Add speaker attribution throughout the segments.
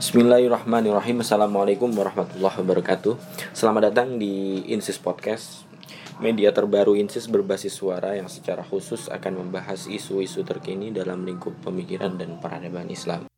Speaker 1: Bismillahirrahmanirrahim. Assalamualaikum warahmatullahi wabarakatuh. Selamat datang di Insis Podcast. Media terbaru Insis berbasis suara yang secara khusus akan membahas isu-isu terkini dalam lingkup pemikiran dan peradaban Islam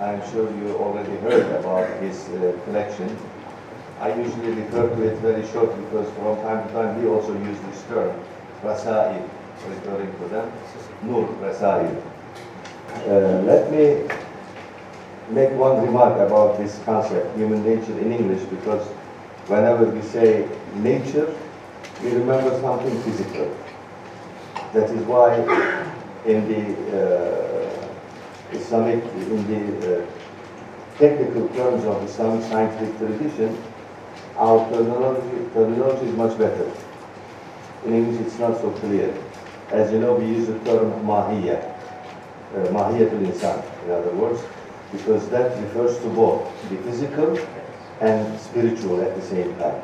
Speaker 2: I'm sure you already heard about his uh, collection. I usually refer to it very short because from time to time he also used this term, Rasail, referring to them, Nur Rasail. Uh, let me make one remark about this concept, human nature in English, because whenever we say nature, we remember something physical. That is why in the uh, Islamic, in the uh, technical terms of Islamic scientific tradition, our terminology, terminology is much better. In English, it's not so clear. As you know, we use the term mahiya, uh, mahiyatul insan, in other words, because that refers to both the physical and spiritual at the same time.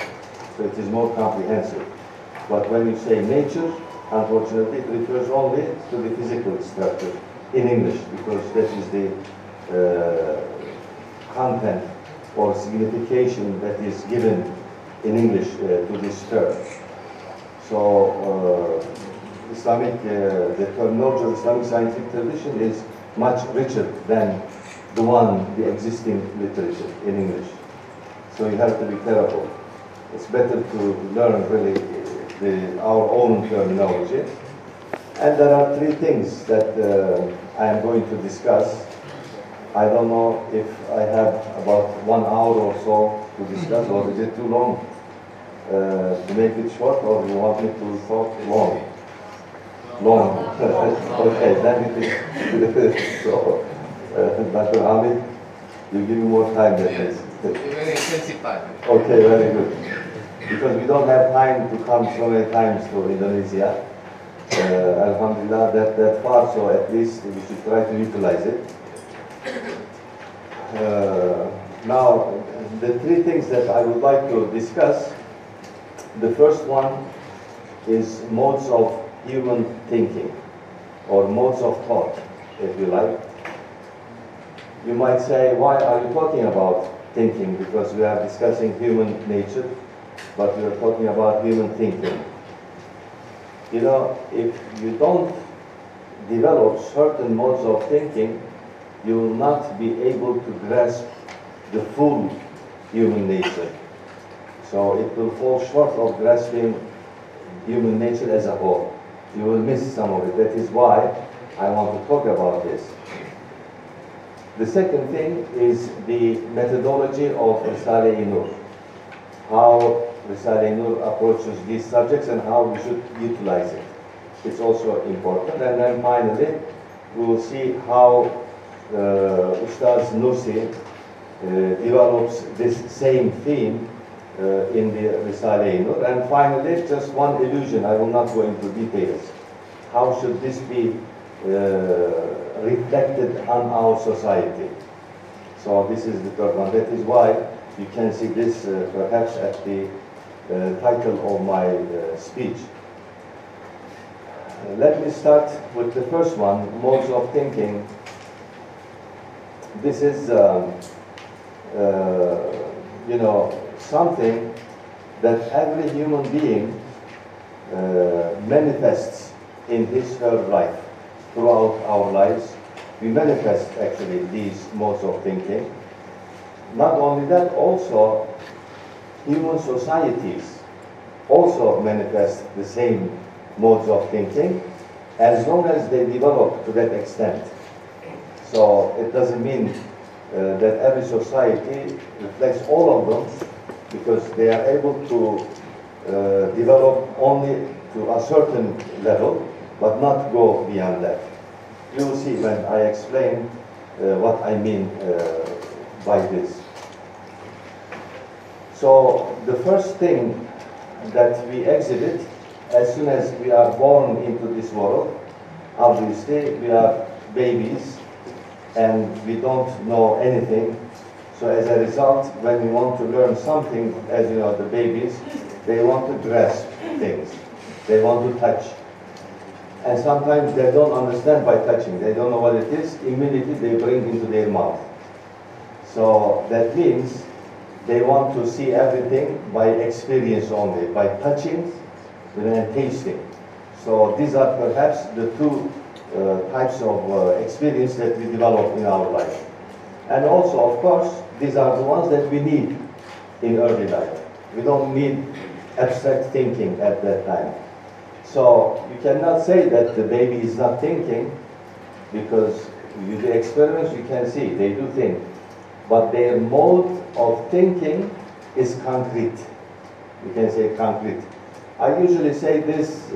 Speaker 2: So it is more comprehensive. But when you say nature, unfortunately, it refers only to the physical structure in English, because that is the uh, content or signification that is given in English uh, to this term. So uh, Islamic, uh, the terminology of Islamic scientific tradition is much richer than the one, the existing literature in English. So you have to be careful. It's better to learn really the, our own terminology. And there are three things that uh, I am going to discuss. I don't know if I have about one hour or so to discuss, or is it too long uh, to make it short, or you want me to talk long? Long. okay, then it is. so, uh, Dr. Hamid, you give me more time than this.
Speaker 3: Very.
Speaker 2: Okay, very good. Because we don't have time to come so many times to Indonesia. Uh, Alhamdulillah, that, that far, so at least we should try to utilize it. Uh, now, the three things that I would like to discuss, the first one is modes of human thinking, or modes of thought, if you like. You might say, why are you talking about thinking? Because we are discussing human nature, but we are talking about human thinking. You know, if you don't develop certain modes of thinking, you will not be able to grasp the full human nature. So it will fall short of grasping human nature as a whole. You will miss some of it. That is why I want to talk about this. The second thing is the methodology of Risale-i Nur. How Risale-i Nur approaches these subjects and how we should utilize it. It's also important. And then finally, we will see how uh, Ustaz Nursi uh, develops this same theme uh, in the Risale-i Nur. And finally, just one illusion, I will not go into details. How should this be uh, reflected on our society? So this is the third one. That is why you can see this uh, perhaps at the uh, title of my uh, speech. Uh, let me start with the first one, modes of thinking. This is, um, uh, you know, something that every human being uh, manifests in his her life throughout our lives. We manifest actually these modes of thinking. Not only that, also human societies also manifest the same modes of thinking as long as they develop to that extent. So it doesn't mean uh, that every society reflects all of them because they are able to uh, develop only to a certain level but not go beyond that. You will see when I explain uh, what I mean uh, by this. So the first thing that we exhibit as soon as we are born into this world, obviously we are babies and we don't know anything. So as a result, when we want to learn something, as you know, the babies, they want to grasp things. They want to touch. And sometimes they don't understand by touching. They don't know what it is. Immediately they bring into their mouth. So that means they want to see everything by experience only, by touching and tasting. So these are perhaps the two uh, types of uh, experience that we develop in our life. And also, of course, these are the ones that we need in early life. We don't need abstract thinking at that time. So you cannot say that the baby is not thinking because do experiments, you can see they do think. But their mode of thinking is concrete. You can say concrete. I usually say this,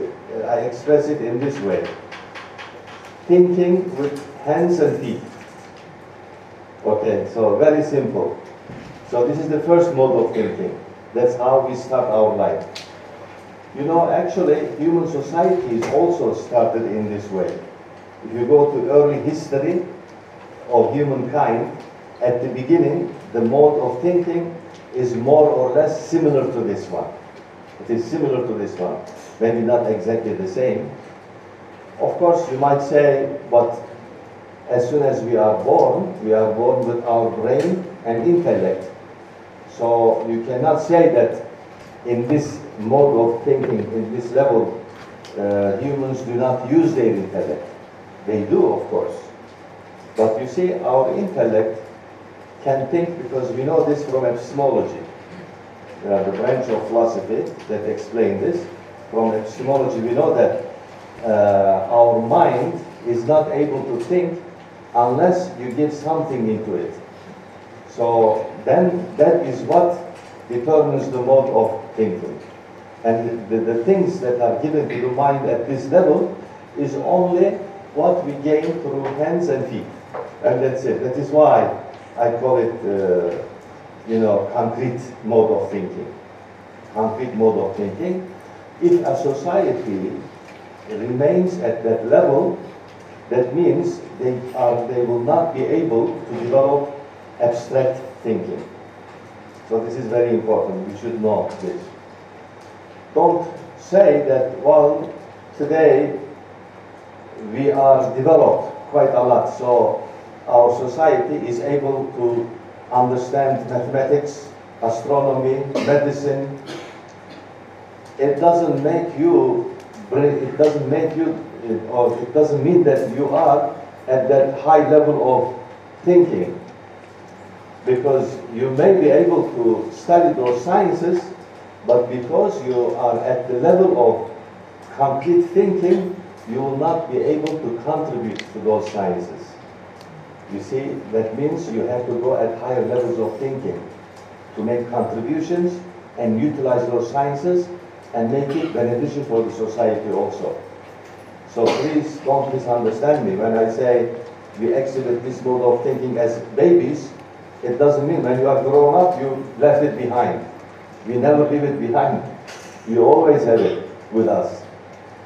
Speaker 2: I express it in this way. Thinking with hands and feet. Okay, so very simple. So this is the first mode of thinking. That's how we start our life. You know, actually, human societies also started in this way. If you go to early history of humankind, at the beginning, the mode of thinking is more or less similar to this one. It is similar to this one, maybe not exactly the same. Of course, you might say, but as soon as we are born, we are born with our brain and intellect. So you cannot say that in this mode of thinking, in this level, uh, humans do not use their intellect. They do, of course. But you see, our intellect can think because we know this from epistemology. Uh, the branch of philosophy that explain this. From epistemology, we know that uh, our mind is not able to think unless you give something into it. So then that is what determines the mode of thinking. And the, the things that are given to the mind at this level is only what we gain through hands and feet. And that's it. That is why I call it, uh, you know, concrete mode of thinking. Concrete mode of thinking. If a society remains at that level, that means they, are, they will not be able to develop abstract thinking. So this is very important. We should know this. Don't say that, well, today we are developed quite a lot, so our society is able to understand mathematics, astronomy, medicine. It doesn't make you, it doesn't make you, or it doesn't mean that you are at that high level of thinking. Because you may be able to study those sciences, but because you are at the level of complete thinking, you will not be able to contribute to those sciences. You see, that means you have to go at higher levels of thinking to make contributions and utilize those sciences and make it beneficial for the society also. So please don't misunderstand me when I say we exhibit this mode of thinking as babies. It doesn't mean when you are grown up you left it behind. We never leave it behind. You always have it with us.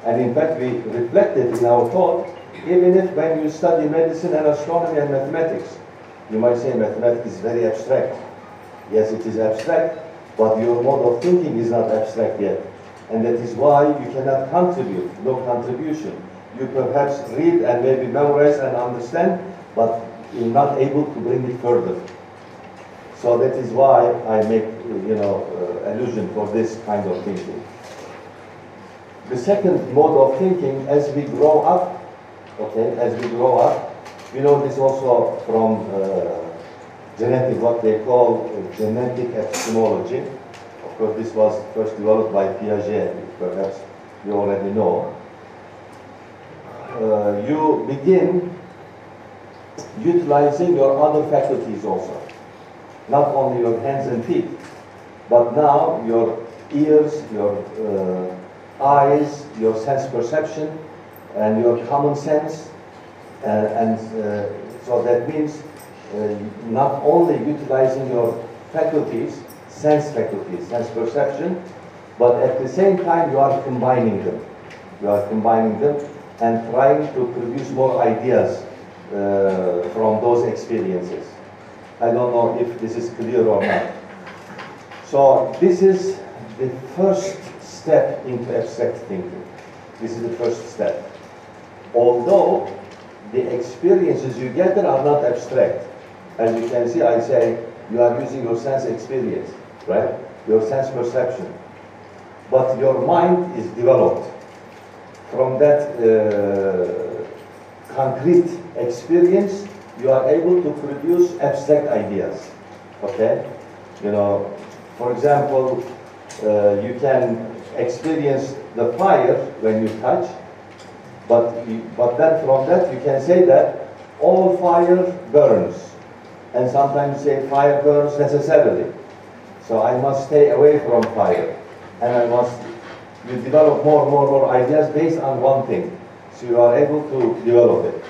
Speaker 2: And in fact, we reflect it in our thought, even if when you study medicine and astronomy and mathematics, you might say mathematics is very abstract. Yes, it is abstract, but your mode of thinking is not abstract yet. And that is why you cannot contribute, no contribution. You perhaps read and maybe memorize and understand, but you're not able to bring it further. So that is why I make, you know, allusion for this kind of thinking. The second mode of thinking, as we grow up, okay, as we grow up, we know this also from uh, genetic, what they call uh, genetic epistemology. Of course, this was first developed by Piaget, perhaps you already know. Uh, you begin utilizing your other faculties also. Not only your hands and feet, but now your ears, your uh, eyes, your sense perception, and your common sense. Uh, and uh, so that means uh, not only utilizing your faculties, sense faculties, sense perception, but at the same time you are combining them. You are combining them and trying to produce more ideas uh, from those experiences. I don't know if this is clear or not. So this is the first step into abstract thinking. This is the first step. Although the experiences you get are not abstract. As you can see, I say you are using your sense experience, right? Your sense perception. But your mind is developed from that uh, concrete experience, you are able to produce abstract ideas. Okay? You know, for example, uh, you can experience the fire when you touch, but, but then from that you can say that all fire burns. And sometimes say fire burns necessarily. So I must stay away from fire. And I must, you develop more, more, more ideas based on one thing. So you are able to develop it.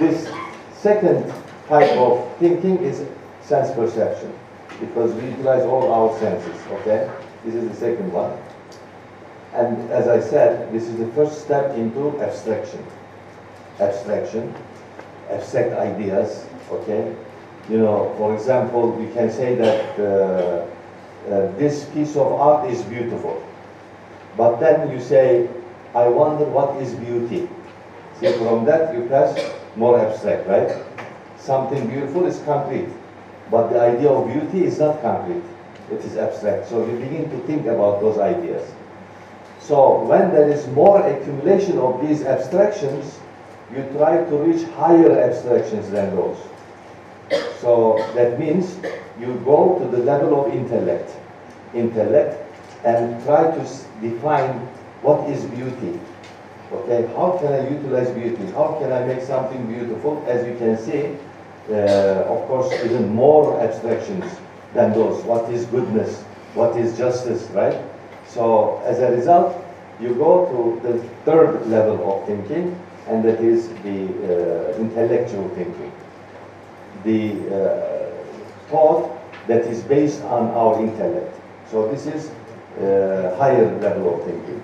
Speaker 2: This second type of thinking is sense perception because we utilize all our senses, okay? This is the second one. And as I said, this is the first step into abstraction. Abstraction, abstract ideas, okay? You know, for example, we can say that uh, uh, this piece of art is beautiful. But then you say, I wonder what is beauty. See, from that you pass more abstract, right? Something beautiful is concrete. But the idea of beauty is not concrete. It is abstract. So you begin to think about those ideas. So when there is more accumulation of these abstractions, you try to reach higher abstractions than those. So that means you go to the level of intellect. Intellect and try to define what is beauty. Okay, how can I utilize beauty? How can I make something beautiful? As you can see, of course, even more abstractions than those. What is goodness? What is justice, right? So as a result, you go to the third level of thinking, and that is the uh, intellectual thinking. The uh, thought that is based on our intellect. So this is uh, higher level of thinking.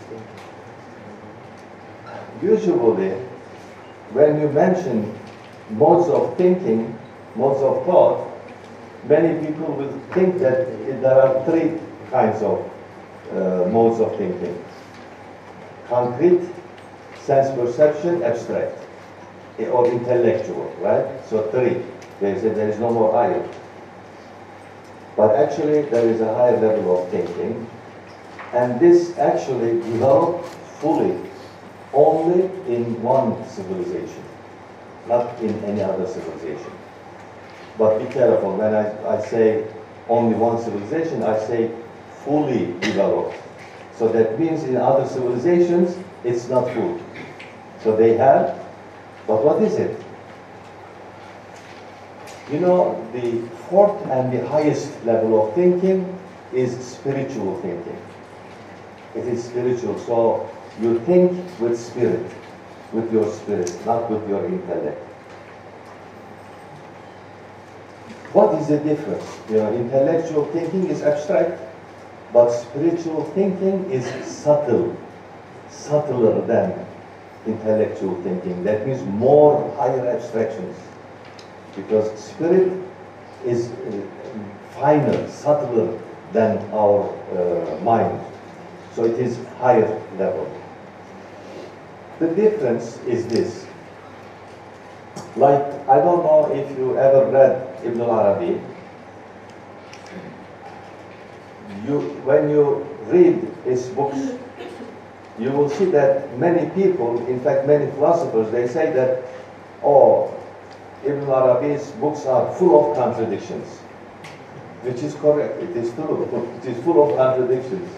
Speaker 2: Usually, when you mention modes of thinking, modes of thought, many people will think that there are three kinds of uh, modes of thinking. Concrete, sense perception, abstract, or intellectual, right? So three. They say there is no more higher. But actually, there is a higher level of thinking, and this actually developed fully only in one civilization, not in any other civilization. But be careful, when I, I say only one civilization, I say fully developed. So that means in other civilizations, it's not full. So they have, but what is it? You know, the fourth and the highest level of thinking is spiritual thinking. It is spiritual. So you think with spirit, with your spirit, not with your intellect. What is the difference? You know, intellectual thinking is abstract, but spiritual thinking is subtle, subtler than intellectual thinking. That means more higher abstractions. Because spirit is uh, finer, subtler than our uh, mind. So it is higher level. The difference is this. Like, I don't know if you ever read Ibn Arabi. You, when you read his books, you will see that many people, in fact many philosophers, they say that, oh, Ibn Arabi's books are full of contradictions. Which is correct, it is true. It is full of contradictions.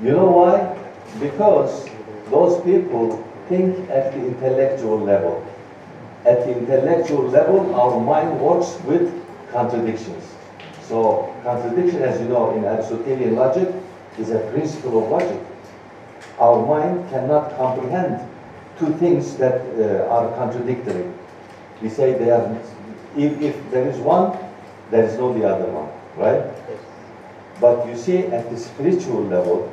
Speaker 2: You know why? Because those people think at the intellectual level. At the intellectual level, our mind works with contradictions. So contradiction, as you know, in Aristotelian logic, is a principle of logic. Our mind cannot comprehend two things that uh, are contradictory. We say they are, if, if there is one, there is no the other one, right? But you see, at the spiritual level,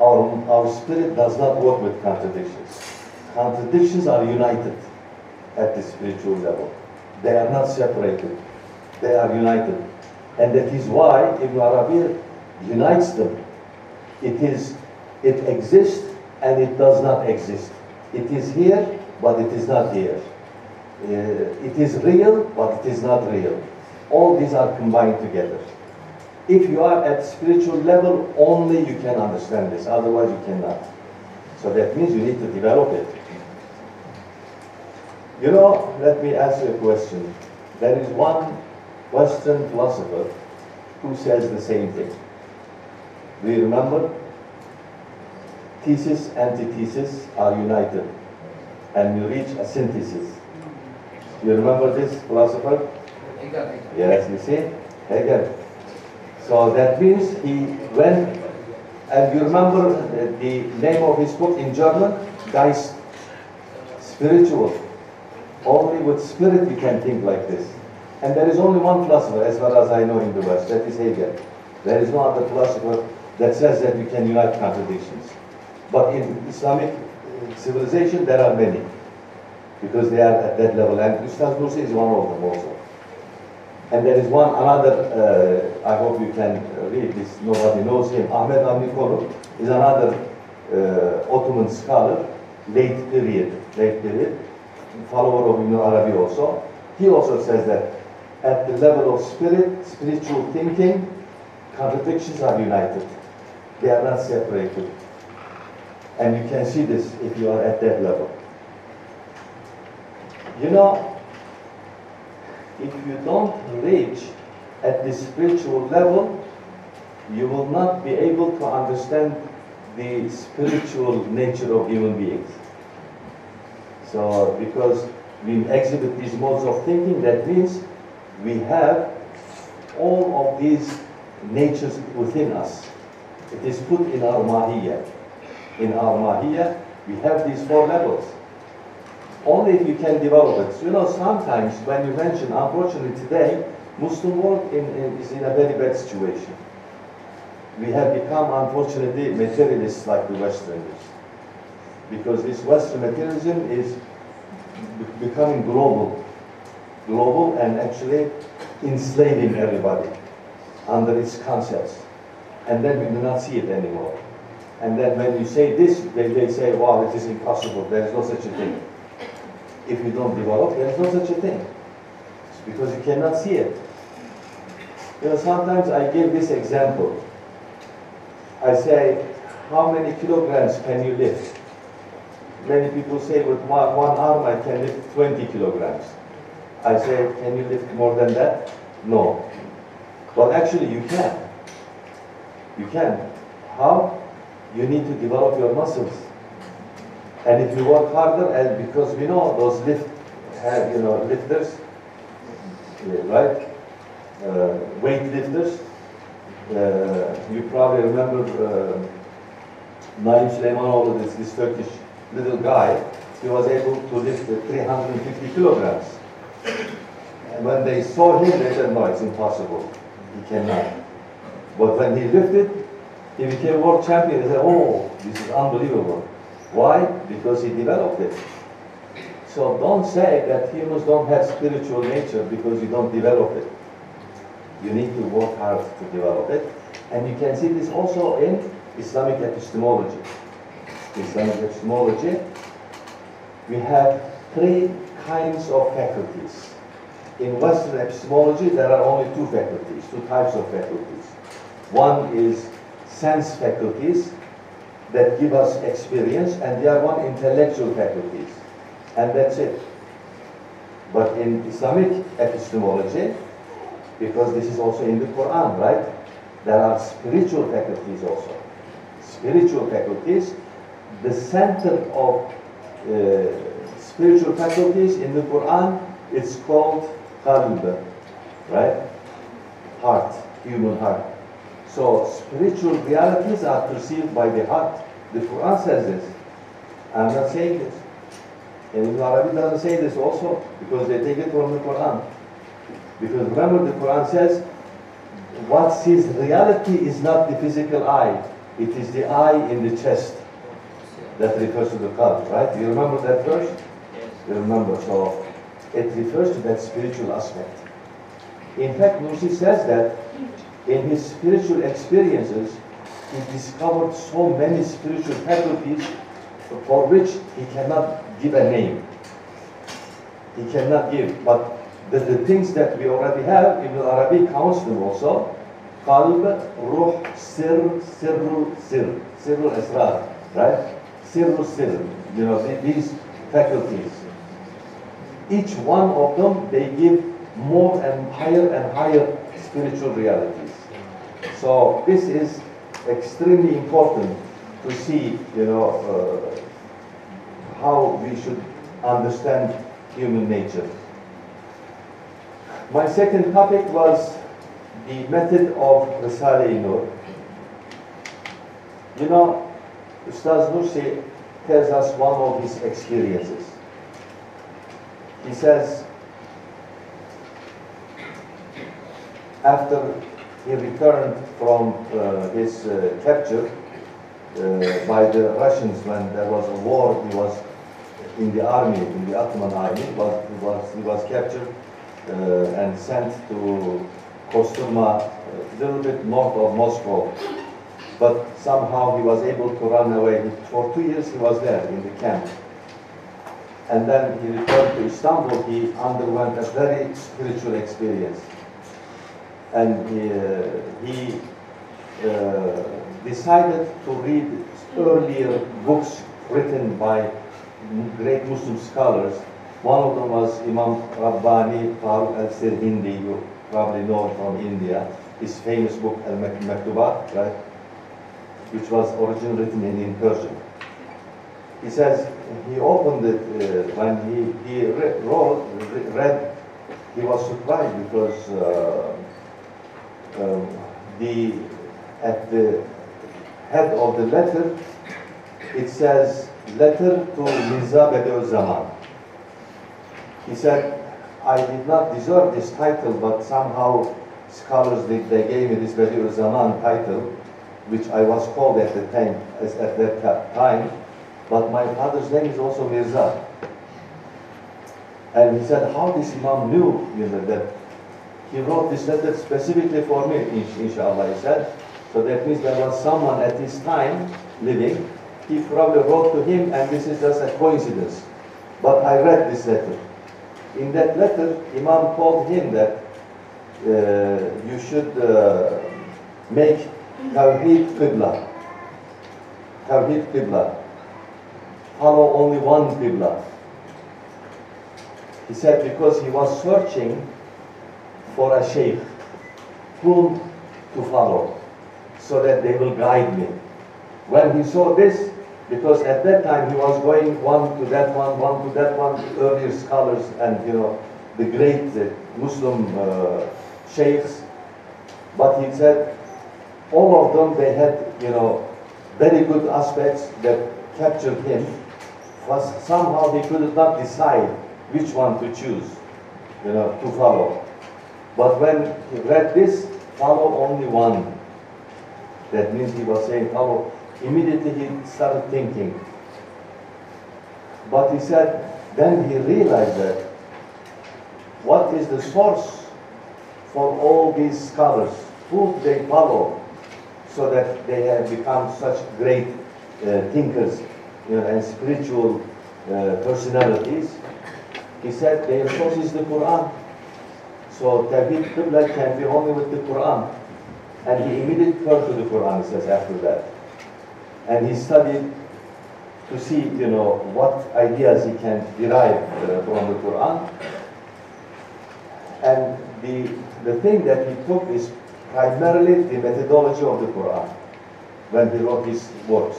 Speaker 2: our, our spirit does not work with contradictions. Contradictions are united at the spiritual level. They are not separated. They are united. And that is why Ibn Arabi unites them. It is, it exists and it does not exist. It is here, but it is not here. Uh, it is real, but it is not real. All these are combined together. If you are at spiritual level, only you can understand this, otherwise you cannot. So that means you need to develop it. You know, let me ask you a question. There is one Western philosopher who says the same thing. Do you remember? Thesis, antithesis are united and you reach a synthesis. You remember this philosopher? Hegel. Yes, you see? Hegel. So that means he went, and you remember the, name of his book in German? Geist. Spiritual. Only with spirit you can think like this. And there is only one philosopher, as far as I know in the West, that is Hegel. There is no other philosopher that says that you can unite contradictions. But in Islamic uh, civilization, there are many, because they are at that level. And Ustaz is one of them also. And there is one another, uh, I hope you can read this, nobody knows him, Ahmed Avni is another uh, Ottoman scholar, late period, late period, follower of Ibn Arabi also. He also says that at the level of spirit, spiritual thinking, contradictions are united. They are not separated. And you can see this if you are at that level. You know, if you don't reach at the spiritual level, you will not be able to understand the spiritual nature of human beings. So, because we exhibit these modes of thinking, that means we have all of these natures within us. It is put in our mahiyya. In our mahiyya, we have these four levels. Only if you can develop it. You know, sometimes when you mention, unfortunately today, Muslim world in, in, is in a very bad situation. We have become, unfortunately, materialists like the Westerners. Because this Western materialism is be- becoming global. Global and actually enslaving everybody under its concepts. And then we do not see it anymore. And then when you say this, they, they say, wow, it is impossible. There is no such a thing. If you don't develop, there is no such a thing. It's because you cannot see it. You know, sometimes I give this example. I say, how many kilograms can you lift? Many people say, with one, one arm I can lift 20 kilograms. I say, can you lift more than that? No. Well, actually, you can. You can. How? You need to develop your muscles. And if you work harder, and because we know those lift have, you know, lifters, uh, right? Uh, weightlifters. Uh, you probably remember uh, Naim Süleymanoğlu, this, this Turkish little guy. He was able to lift 350 kilograms. And when they saw him, they said, no, it's impossible. He cannot. But when he lifted, he became world champion. They said, oh, this is unbelievable. Why? Because he developed it. So don't say that humans don't have spiritual nature because you don't develop it. You need to work hard to develop it. And you can see this also in Islamic epistemology. Islamic epistemology, we have three kinds of faculties. In Western epistemology, there are only two faculties, two types of faculties. One is sense faculties that give us experience, and they are one intellectual faculties. And that's it. But in Islamic epistemology, because this is also in the Quran, right? There are spiritual faculties also. Spiritual faculties, the center of uh, spiritual faculties in the Quran, it's called qalb, right? Heart, human heart. So spiritual realities are perceived by the heart. The Quran says this. I'm not saying this. And Ibn Arabi doesn't say this also because they take it from the Quran. Because remember the Quran says, what sees reality is not the physical eye, it is the eye in the chest that refers to the qalb, right? Do you remember that verse?
Speaker 3: Yes.
Speaker 2: You remember, so it refers to that spiritual aspect. In fact, Nursi says that in his spiritual experiences, he discovered so many spiritual faculties for which he cannot give a name. He cannot give, but the, the things that we already have, Ibn Arabi counts them also. Qalb, Ruh, Sir, Sirru, Sir, Sirru Esrar, right? Sirru Sir, you know, the- these faculties. Each one of them, they give more and higher and higher spiritual realities. So this is extremely important to see, you know, uh, how we should understand human nature. My second topic was the method of Risale-i Nur. You know, Ustaz Nursi tells us one of his experiences. He says, after he returned from uh, his uh, capture uh, by the Russians when there was a war, he was in the army, in the Ottoman army, but he was, he was captured uh, and sent to Kostroma, a little bit north of Moscow. But somehow he was able to run away. For two years he was there in the camp. And then he returned to Istanbul. He underwent a very spiritual experience. And he, uh, he uh, decided to read earlier books written by great Muslim scholars. One of them was Imam Rabbani Farooq al-Sirhindi, you probably know from India. His famous book Al-Maktubat, right? Which was originally written in, in Persian. He says he opened it uh, when he, he re- wrote, re- read, he was surprised because uh, um, the, at the head of the letter, it says, letter to Mirza Bediüzzaman. He said, I did not deserve this title, but somehow scholars, they, they gave me this Bediüzzaman title, which I was called at the time, at that time, but my father's name is also Mirza. And he said, how this Imam knew, you know, that he wrote this letter specifically for me, ins- inshallah, he said. So that means there was someone at this time living. He probably wrote to him, and this is just a coincidence. But I read this letter. In that letter, Imam told him that uh, you should uh, make Tawheed Qibla. Tawheed Qibla. Follow only one Qibla. He said because he was searching for a sheikh whom to follow so that they will guide me. When he saw this, because at that time he was going one to that one, one to that one, earlier scholars and you know the great uh, Muslim uh, sheikhs, but he said all of them they had you know very good aspects that captured him. But somehow he could not decide which one to choose, you know, to follow. But when he read this, follow only one. That means he was saying follow. Immediately he started thinking. But he said, then he realized that what is the source for all these scholars? Who they follow so that they have become such great uh, thinkers you know, and spiritual uh, personalities? He said their source is the Quran. So Tawheed Qibla can be only with the Quran. And he immediately turned to the Quran, he says, after that. And he studied to see, you know, what ideas he can derive uh, from the Quran. And the, the thing that he took is primarily the methodology of the Quran when he wrote his works.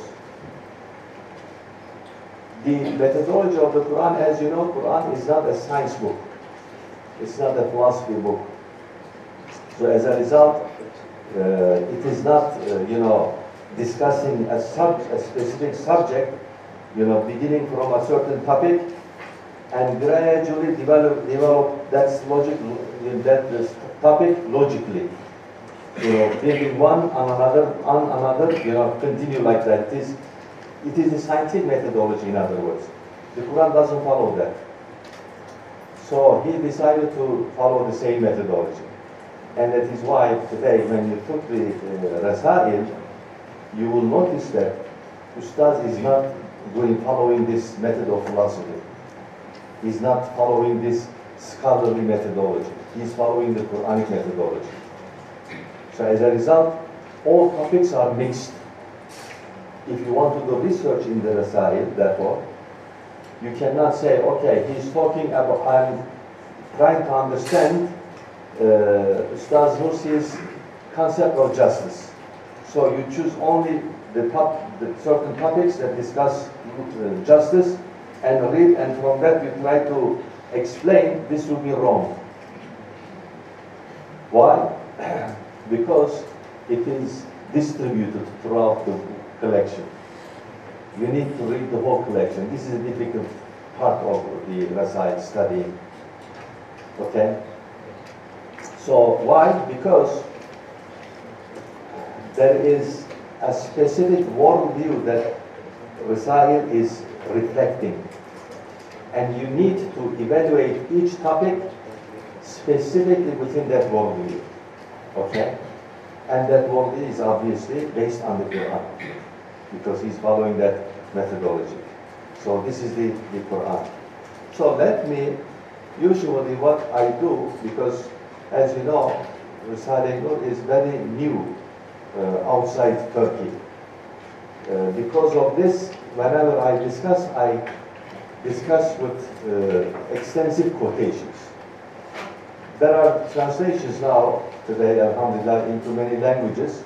Speaker 2: The methodology of the Quran, as you know, Quran is not a science book. It's not a philosophy book. So as a result, uh, it is not, uh, you know, discussing a, sub, a specific subject, you know, beginning from a certain topic and gradually develop, develop that logic, that this topic logically. You know, building one on another, on another, you know, continue like that. It is, it is a scientific methodology, in other words. The Quran doesn't follow that. So he decided to follow the same methodology. And that is why today, when you took the uh, Rasail, you will notice that Ustaz is not going following this method of philosophy. He's not following this scholarly methodology. He's following the Quranic methodology. So as a result, all topics are mixed. If you want to do research in the Rasail, therefore, you cannot say, okay, he's talking about, I'm trying to understand uh, Ustaz Nursi's concept of justice. So you choose only the, top, the certain topics that discuss uh, justice and read, and from that you try to explain, this will be wrong. Why? because it is distributed throughout the collection. You need to read the whole collection. This is a difficult part of the Rasail study. Okay? So why? Because there is a specific worldview that Rasail is reflecting. And you need to evaluate each topic specifically within that worldview. Okay? And that worldview is obviously based on the Quran because he's following that methodology. So this is the, the Quran. So let me, usually what I do, because as you know, Risale is very new uh, outside Turkey. Uh, because of this, whenever I discuss, I discuss with uh, extensive quotations. There are translations now, today, alhamdulillah, into many languages,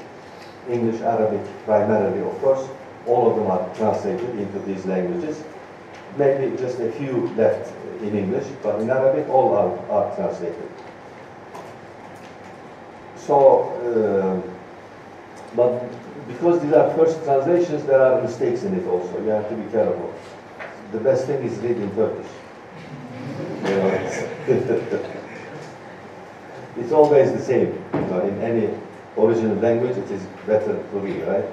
Speaker 2: English, Arabic primarily, of course. All of them are translated into these languages. Maybe just a few left in English, but in Arabic, all are, are translated. So, uh, but because these are first translations, there are mistakes in it also. You have to be careful. The best thing is read in Turkish. It's always the same. You know, in any original language, it is better to read, right?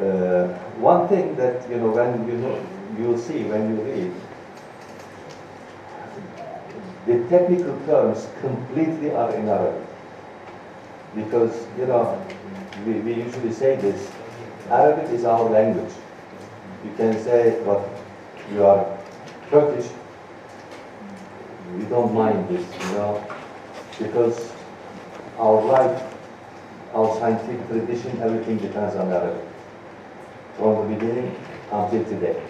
Speaker 2: Uh, one thing that you know when you know you'll see when you read the technical terms completely are in Arabic because you know we, we usually say this Arabic is our language. You can say but you are Turkish. We don't mind this you know because our life our scientific tradition everything depends on Arabic from the beginning until today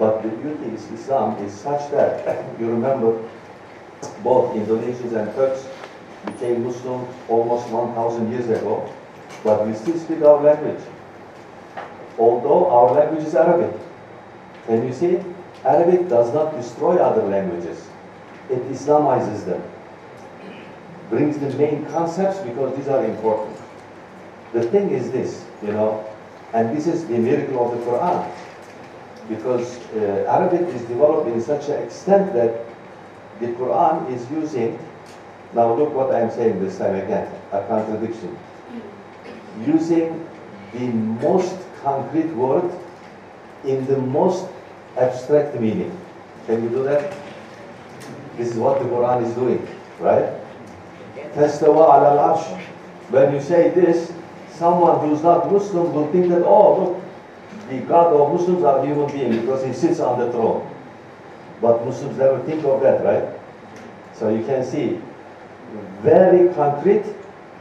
Speaker 2: but the beauty is Islam is such that you remember both Indonesians and Turks became Muslim almost 1,000 years ago, but we still speak our language. Although our language is Arabic. And you see? Arabic does not destroy other languages. it Islamizes them. Brings the main concepts because these are important. The thing is this, you know, and this is the miracle of the Quran. Because uh, Arabic is developed in such an extent that the Quran is using, now look what I'm saying this time again, a contradiction. Using the most concrete word in the most abstract meaning. Can you do that? This is what the Quran is doing, right? Tastawa ala al-arsh. When you say this, someone who's not Muslim will think that, oh, look, the God of Muslims are human beings because he sits on the throne. But Muslims never think of that, right? So you can see, very concrete,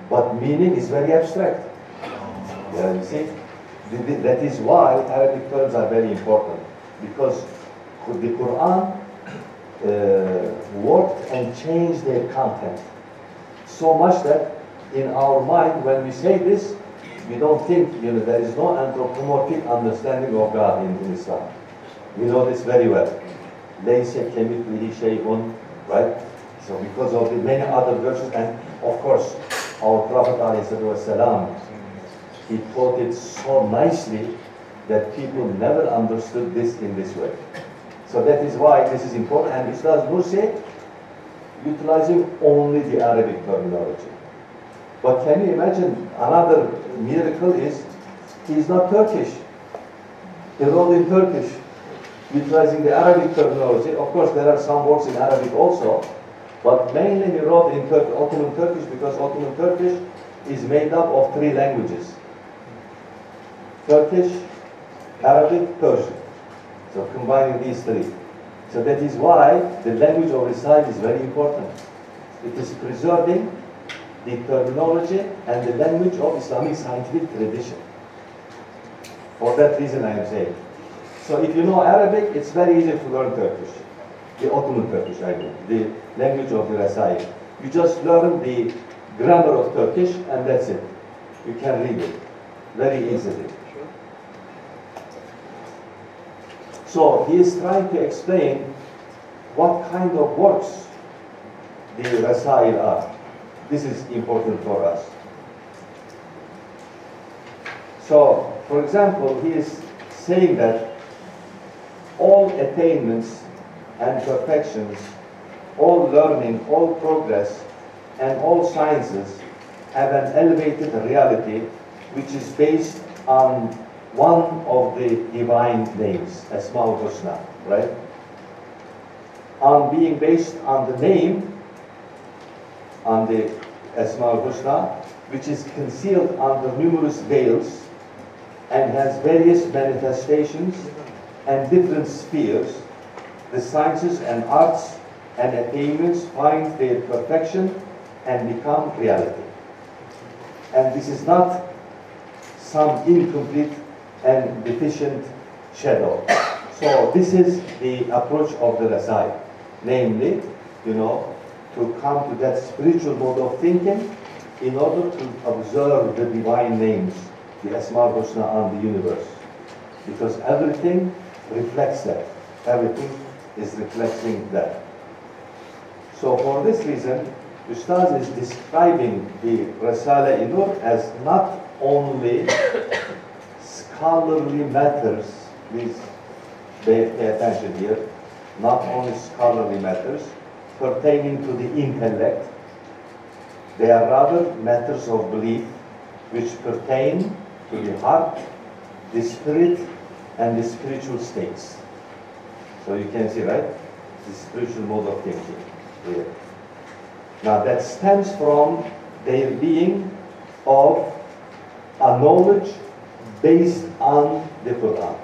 Speaker 2: but meaning is very abstract. Yeah, you see? That is why Arabic terms are very important. Because the Quran uh, worked and changed their content. So much that in our mind, when we say this, we don't think, you know, there is no anthropomorphic understanding of God in, in Islam. We know this very well. لَيْسَ كَمِثْلِهِ شَيْءٌ Right? So because of the many other verses, and of course, our Prophet والسلام, he taught it so nicely that people never understood this in this way. So that is why this is important. And Ustaz Nursi utilizing only the Arabic terminology. But can you imagine another miracle is he is not Turkish. He wrote in Turkish, utilizing the Arabic terminology. Of course, there are some words in Arabic also, but mainly he wrote in Tur Ottoman Turkish because Ottoman Turkish is made up of three languages. Turkish, Arabic, Persian. So combining these three. So that is why the language of Risale is very important. It is preserving the terminology and the language of Islamic scientific tradition. For that reason I am saying. So if you know Arabic, it's very easy to learn Turkish. The Ottoman Turkish, I mean, the language of the Rasail. You just learn the grammar of Turkish and that's it. You can read it very easily. So he is trying to explain what kind of works the Rasail are. This is important for us. So, for example, he is saying that all attainments and perfections, all learning, all progress, and all sciences have an elevated reality which is based on one of the divine names, Asmaul Husna, right? On being based on the name on the Asmaul Husna, which is concealed under numerous veils and has various manifestations and different spheres, the sciences and arts and attainments find their perfection and become reality. And this is not some incomplete and deficient shadow. So this is the approach of the Rasail, namely, you know, to come to that spiritual mode of thinking in order to observe the divine names, the Asma Husna on the universe. Because everything reflects that. Everything is reflecting that. So for this reason, Ustaz is describing the Risale-i Nur as not only scholarly matters, please pay attention here, not only scholarly matters, pertaining to the intellect. They are rather matters of belief which pertain to the heart, the spirit, and the spiritual states. So you can see, right? The spiritual mode of thinking here. Now that stems from their being of a knowledge based on the Quran,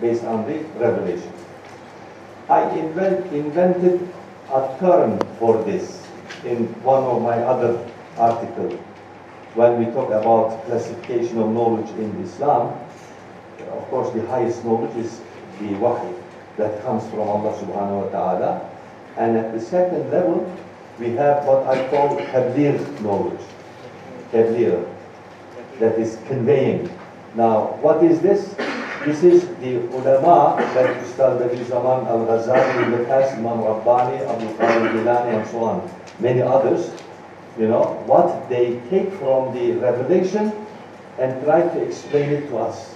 Speaker 2: based on the revelation. I invent, invented a term for this in one of my other articles when we talk about classification of knowledge in Islam. Of course, the highest knowledge is the wahi that comes from Allah subhanahu wa ta'ala. And at the second level, we have what I call tabligh knowledge. Tabligh, that is conveying. Now, what is this? This is the ulama that Ustad Bediüzzaman al-Ghazali in the past, Imam Rabbani, Abdul Qadir Gilani and so on, many others, you know, what they take from the revelation and try to explain it to us,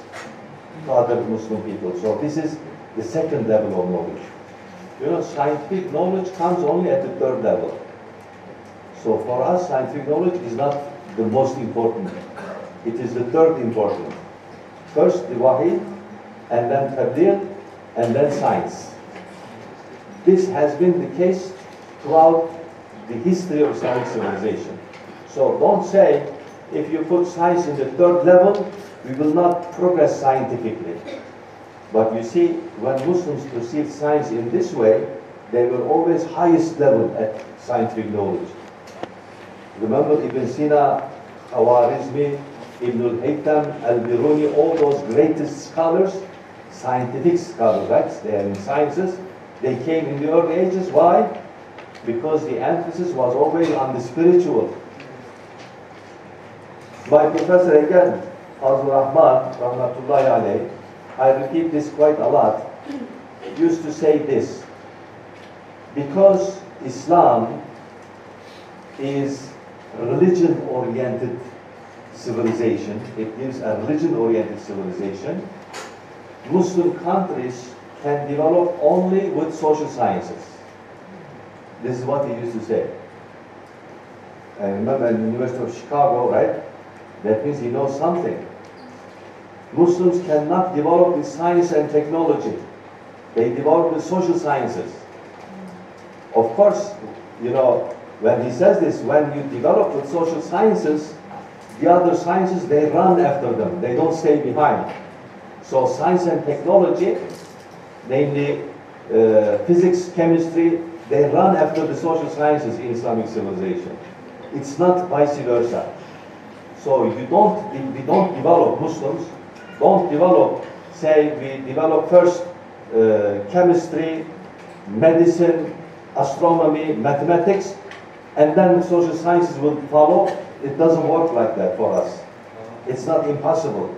Speaker 2: to other Muslim people. So this is the second level of knowledge. You know, scientific knowledge comes only at the third level. So for us, scientific knowledge is not the most important. It is the third important. First, the wahi, and then tabligh, and then science. This has been the case throughout the history of Islamic civilization. So don't say, if you put science in the third level, we will not progress scientifically. But you see, when Muslims perceive science in this way, they were always highest level at scientific knowledge. Remember Ibn Sina, Khawarizmi, Ibn al-Haytham, al-Biruni, all those greatest scholars, scientific scholars? They are in sciences. They came in the early ages. Why? Because the emphasis was always on the spiritual. My professor again, Fazlur Rahman, Rahmatullahi alayh, I repeat this quite a lot, used to say this. Because Islam is a religion-oriented civilization, it gives a religion-oriented civilization, Muslim countries can develop only with social sciences. This is what he used to say. I remember at the University of Chicago, right? That means he knows something. Muslims cannot develop with science and technology. They develop with social sciences. Of course, you know, when he says this, when you develop with social sciences, the other sciences, they run after them. They don't stay behind. So science and technology, namely uh, physics, chemistry, they run after the social sciences in Islamic civilization. It's not vice versa. So you don't, we don't develop Muslims, don't develop, say we develop first uh, chemistry, medicine, astronomy, mathematics, and then social sciences will follow. It doesn't work like that for us. It's not impossible.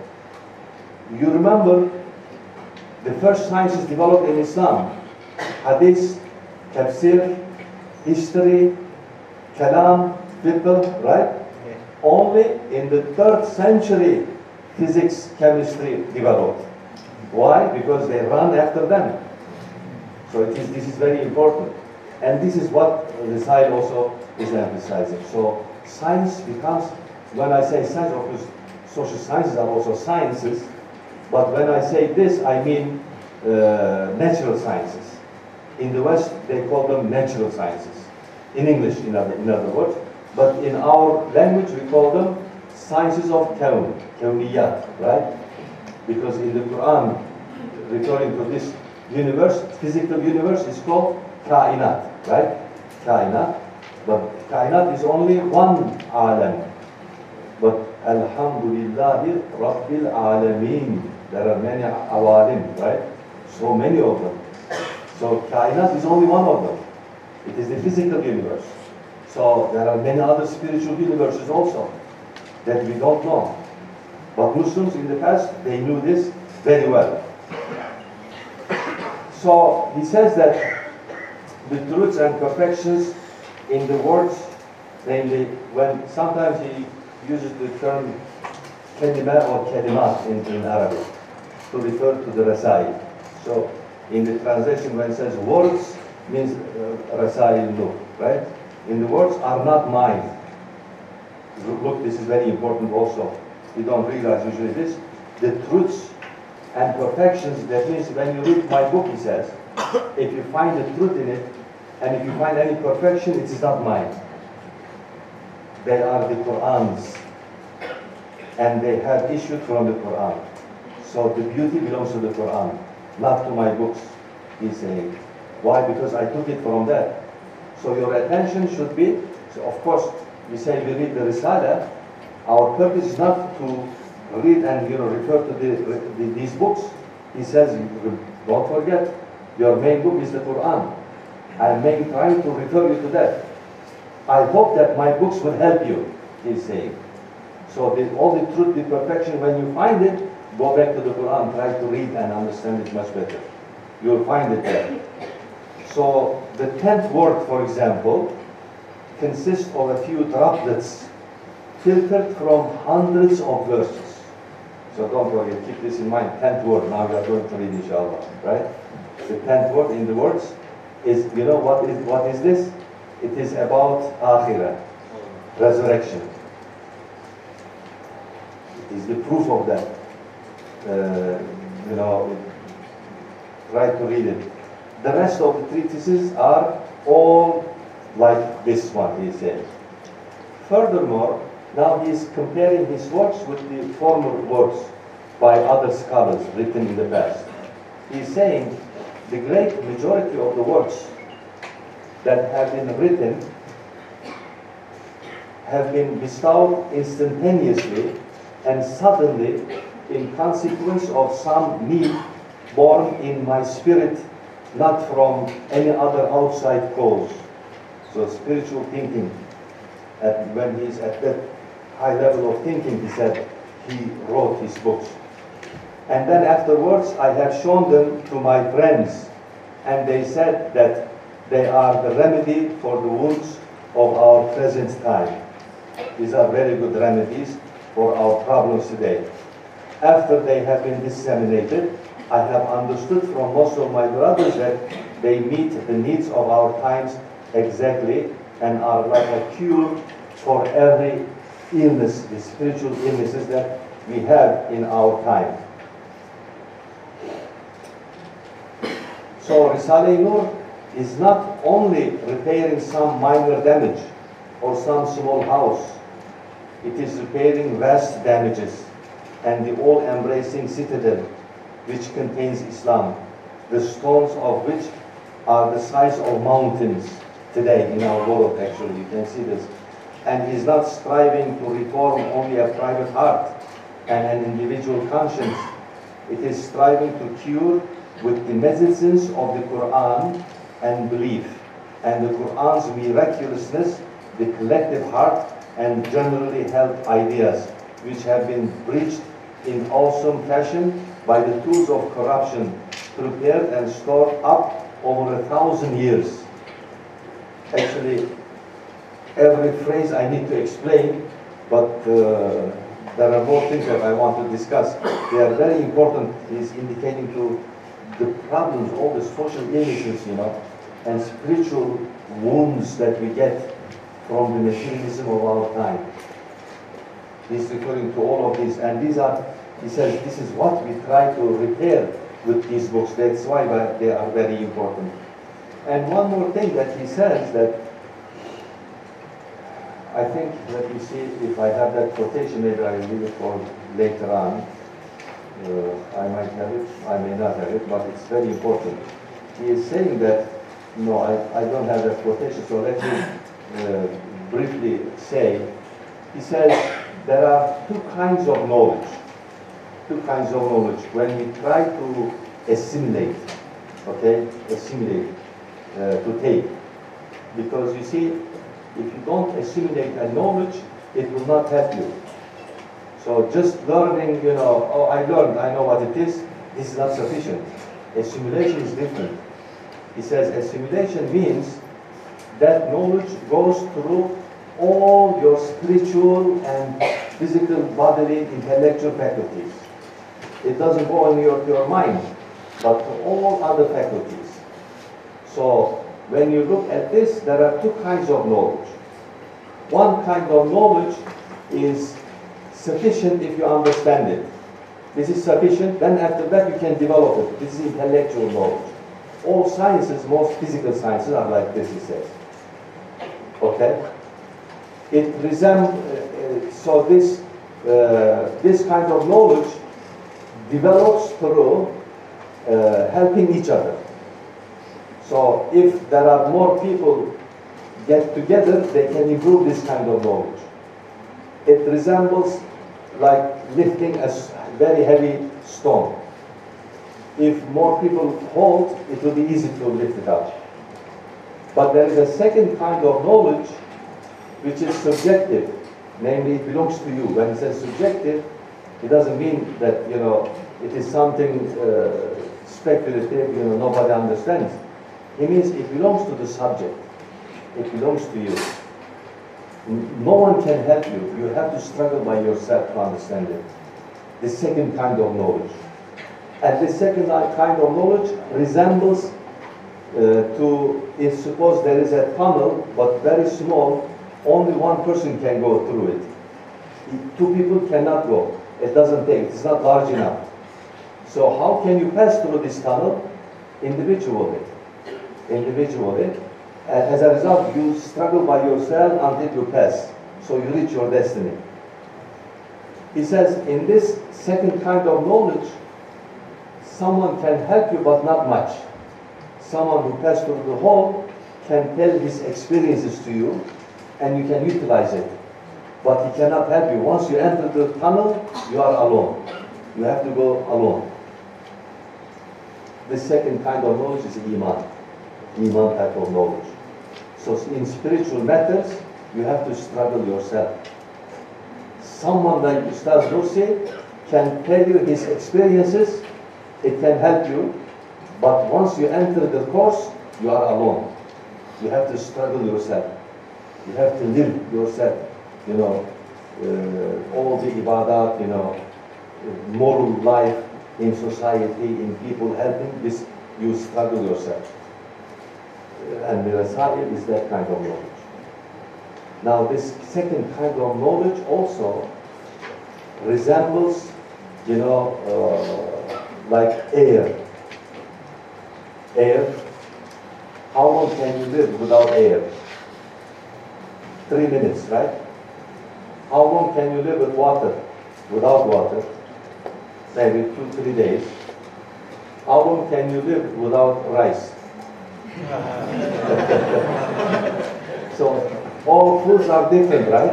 Speaker 2: You remember the first sciences developed in Islam, hadith, tafsir, history, kalam, fiqh, right? Only in the third century physics, chemistry developed. Why? Because they run after them. So it is, this is very important. And this is what the side also is emphasizing. So science becomes, when I say science, of course, social sciences are also sciences, but when I say this, I mean uh, natural sciences. In the West, they call them natural sciences. In English, in other, in other words. But in our language, we call them sciences of kawn, kawniyat, right? Because in the Quran, referring to this universe, physical universe is called kainat, right? Kainat. But kainat is only one alam. But Alhamdulillahi Rabbil Alameen. There are many awalim, right? So many of them. So kainat is only one of them. It is the physical universe. So there are many other spiritual universes also that we don't know. But Muslims in the past, they knew this very well. So he says that the truths and perfections in the words, namely when sometimes he uses the term kalima or kalimat in, in Arabic to refer to the rasail. So in the translation when it says words means uh, rasail look, right? In the words are not mine. Look, this is very important also. You don't realize usually this. The truths and perfections, that means when you read my book, he says, if you find the truth in it, and if you find any perfection, it is not mine. They are the Qur'an's. And they have issued from the Qur'an. So the beauty belongs to the Qur'an, not to my books, he's saying. Why? Because I took it from there. So your attention should be, so of course, we say we read the Risala, our purpose is not to read and you know refer to the, the, these books. He says, don't forget, your main book is the Quran. I'm making, trying to refer you to that. I hope that my books will help you, he's saying. So the, all the truth, the perfection, when you find it, Go back to the Quran, try to read and understand it much better. You'll find it there. So the tenth word, for example, consists of a few droplets filtered from hundreds of verses. So don't forget, keep this in mind. Tenth word, now we are going to read inshallah, right? The tenth word in the words is, you know what is, what is this? It is about akhirah, resurrection. It is the proof of that. Uh, you know, try to read it. The rest of the treatises are all like this one, he says. Furthermore, now he is comparing his works with the former works by other scholars written in the past. He is saying the great majority of the works that have been written have been bestowed instantaneously and suddenly in consequence of some need born in my spirit, not from any other outside cause. So spiritual thinking, and when he's at that high level of thinking, he said, he wrote his books. And then afterwards, I have shown them to my friends, and they said that they are the remedy for the wounds of our present time. These are very good remedies for our problems today. After they have been disseminated, I have understood from most of my brothers that they meet the needs of our times exactly and are like a cure for every illness, the spiritual illnesses that we have in our time. So Risale Nur is not only repairing some minor damage or some small house, it is repairing vast damages and the all-embracing citadel which contains Islam, the stones of which are the size of mountains today in our world actually, you can see this. And is not striving to reform only a private heart and an individual conscience. It is striving to cure with the medicines of the Quran and belief, and the Quran's miraculousness, the collective heart and generally held ideas, which have been breached in awesome fashion by the tools of corruption, prepared and stored up over a thousand years. Actually, every phrase I need to explain, but uh, there are more things that I want to discuss. They are very important. Is indicating to the problems, all the social illnesses, you know, and spiritual wounds that we get from the materialism of our time. He's referring to all of these, and these are, he says, this is what we try to repair with these books. That's why they are very important. And one more thing that he says that I think, let me see if I have that quotation, maybe I will leave it for later on. Uh, I might have it, I may not have it, but it's very important. He is saying that, no, I, I don't have that quotation, so let me uh, briefly say, he says there are two kinds of knowledge. Two kinds of knowledge. When we try to assimilate, okay, assimilate, uh, to take. Because you see, if you don't assimilate a knowledge, it will not help you. So just learning, you know, oh, I learned, I know what it is, this is not sufficient. Assimilation is different. He says assimilation means that knowledge goes through all your spiritual and physical, bodily, intellectual faculties. It doesn't go only to your mind, but to all other faculties. So when you look at this, there are two kinds of knowledge. One kind of knowledge is sufficient if you understand it. This is sufficient, then after that you can develop it. This is intellectual knowledge. All sciences, most physical sciences are like this, he says. Okay? It resembles, uh, so this, uh, this kind of knowledge develops through uh, helping each other. So if there are more people get together, they can improve this kind of knowledge. It resembles like lifting a very heavy stone. If more people hold, it will be easy to lift it up. But there is a second kind of knowledge which is subjective, namely it belongs to you. When it says subjective, It doesn't mean that, you know, it is something uh, speculative, you know, nobody understands. It means it belongs to the subject. It belongs to you. No one can help you. You have to struggle by yourself to understand it. The second kind of knowledge. And the second kind of knowledge resembles uh, to, if suppose there is a tunnel, but very small, only one person can go through it. Two people cannot go. It doesn't take, it's not large enough. So how can you pass through this tunnel? Individually. Individually. as a result, you struggle by yourself until you pass. So you reach your destiny. He says, in this second kind of knowledge, someone can help you, but not much. Someone who passed through the hole can tell his experiences to you, and you can utilize it. But he cannot help you. Once you enter the tunnel, you are alone. You have to go alone. The second kind of knowledge is Iman. Iman type of knowledge. So in spiritual matters, you have to struggle yourself. Someone like Ustaz Nursi can tell you his experiences, it can help you, but once you enter the course, you are alone. You have to struggle yourself. You have to live yourself, you know, uh, all the ibadat, you know, moral life in society, in people helping, this you struggle yourself. And the Rasail is that kind of knowledge. Now this second kind of knowledge also resembles, you know, uh, like air. Air. How long can you live without air? Three minutes, right? How long can you live with water? Without water? Maybe two, three days. How long can you live without rice? so all foods are different, right?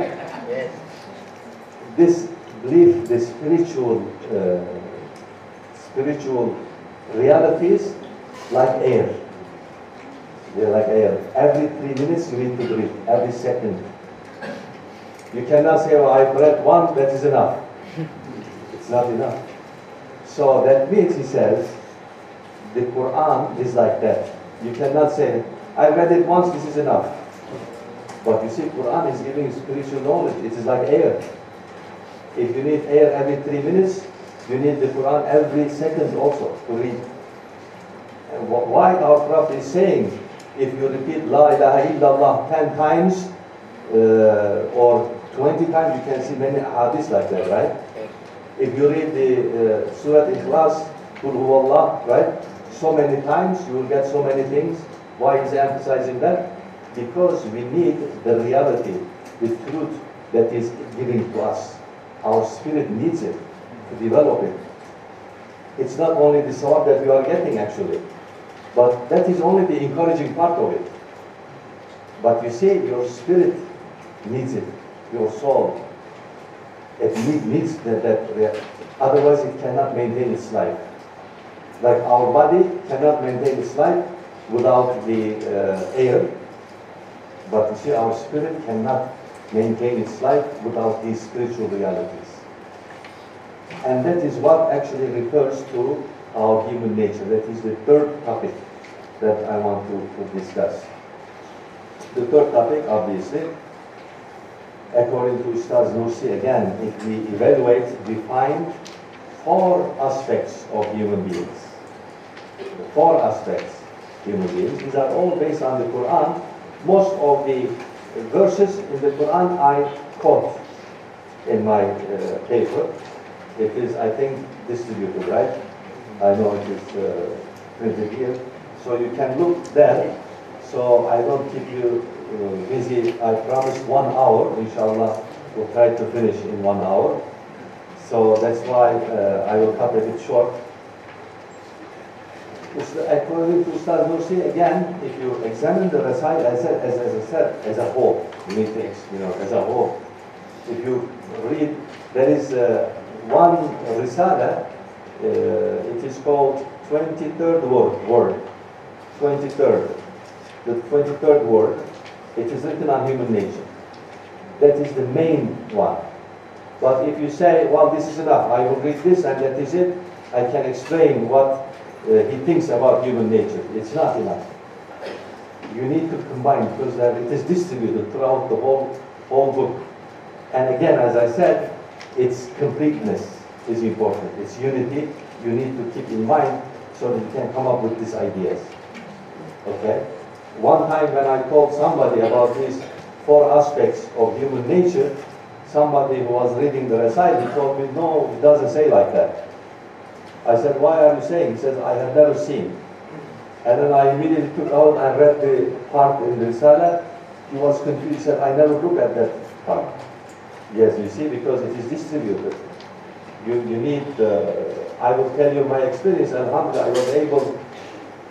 Speaker 3: Yes.
Speaker 2: This belief, the spiritual, uh, spiritual realities, like air. They're like air. Every three minutes you need to breathe. Every second. You cannot say, "Oh, I breathed one. That is enough." It's not enough. So that means, he says, the Quran is like that. You cannot say, I read it once, this is enough. But you see, Quran is giving spiritual knowledge. It is like air. If you need air every three minutes, you need the Quran every second also to read. And wh- why our Prophet is saying, if you repeat La ilaha illallah 10 times uh, or 20 times, you can see many hadiths like that, right? If you read the uh, Surah Ikhlas, Qul Huwallah, right? So many times, you will get so many things. Why is he emphasizing that? Because we need the reality, the truth that is given to us. Our spirit needs it to develop it. It's not only the sawab that we are getting actually, but that is only the encouraging part of it. But you see, your spirit needs it, your soul. It need, needs that, that otherwise it cannot maintain its life. Like our body cannot maintain its life without the uh, air, but you see, our spirit cannot maintain its life without these spiritual realities. And that is what actually refers to our human nature. That is the third topic that I want to, to discuss. The third topic, obviously, according to Ustaz Nursi, again, if we evaluate, we find four aspects of human beings. Four aspects human beings. These are all based on the Quran. Most of the verses in the Quran I quote in my uh, paper. It is, I think, distributed, right? I know it is uh, printed here. So you can look there. So I don't keep you uh, busy. I promise one hour, inshallah. We'll try to finish in one hour. So that's why uh, I will cut a bit short. According to Ustaz Nursi, again, if you examine the Rasail as, a- as, as I said, as a whole, to, you know, as a whole. If you read, there is uh, one Risala, uh, it is called 23rd word, word. 23rd. The 23rd word, it is written on human nature. That is the main one. But if you say, well, this is enough, I will read this and that is it, I can explain what uh, he thinks about human nature. It's not enough. You need to combine because uh, it is distributed throughout the whole, whole book. And again, as I said, its completeness is important. Its unity you need to keep in mind so that you can come up with these ideas. Okay? One time when I told somebody about these four aspects of human nature, somebody who was reading the recital told me, no, it doesn't say like that. I said, why are you saying? He says, I have never seen. And then I immediately took out and read the part in the Risala. He was confused. He said, I never looked at that part. Yes, you see, because it is distributed. You, you need, uh, I will tell you my experience. Alhamdulillah, I was able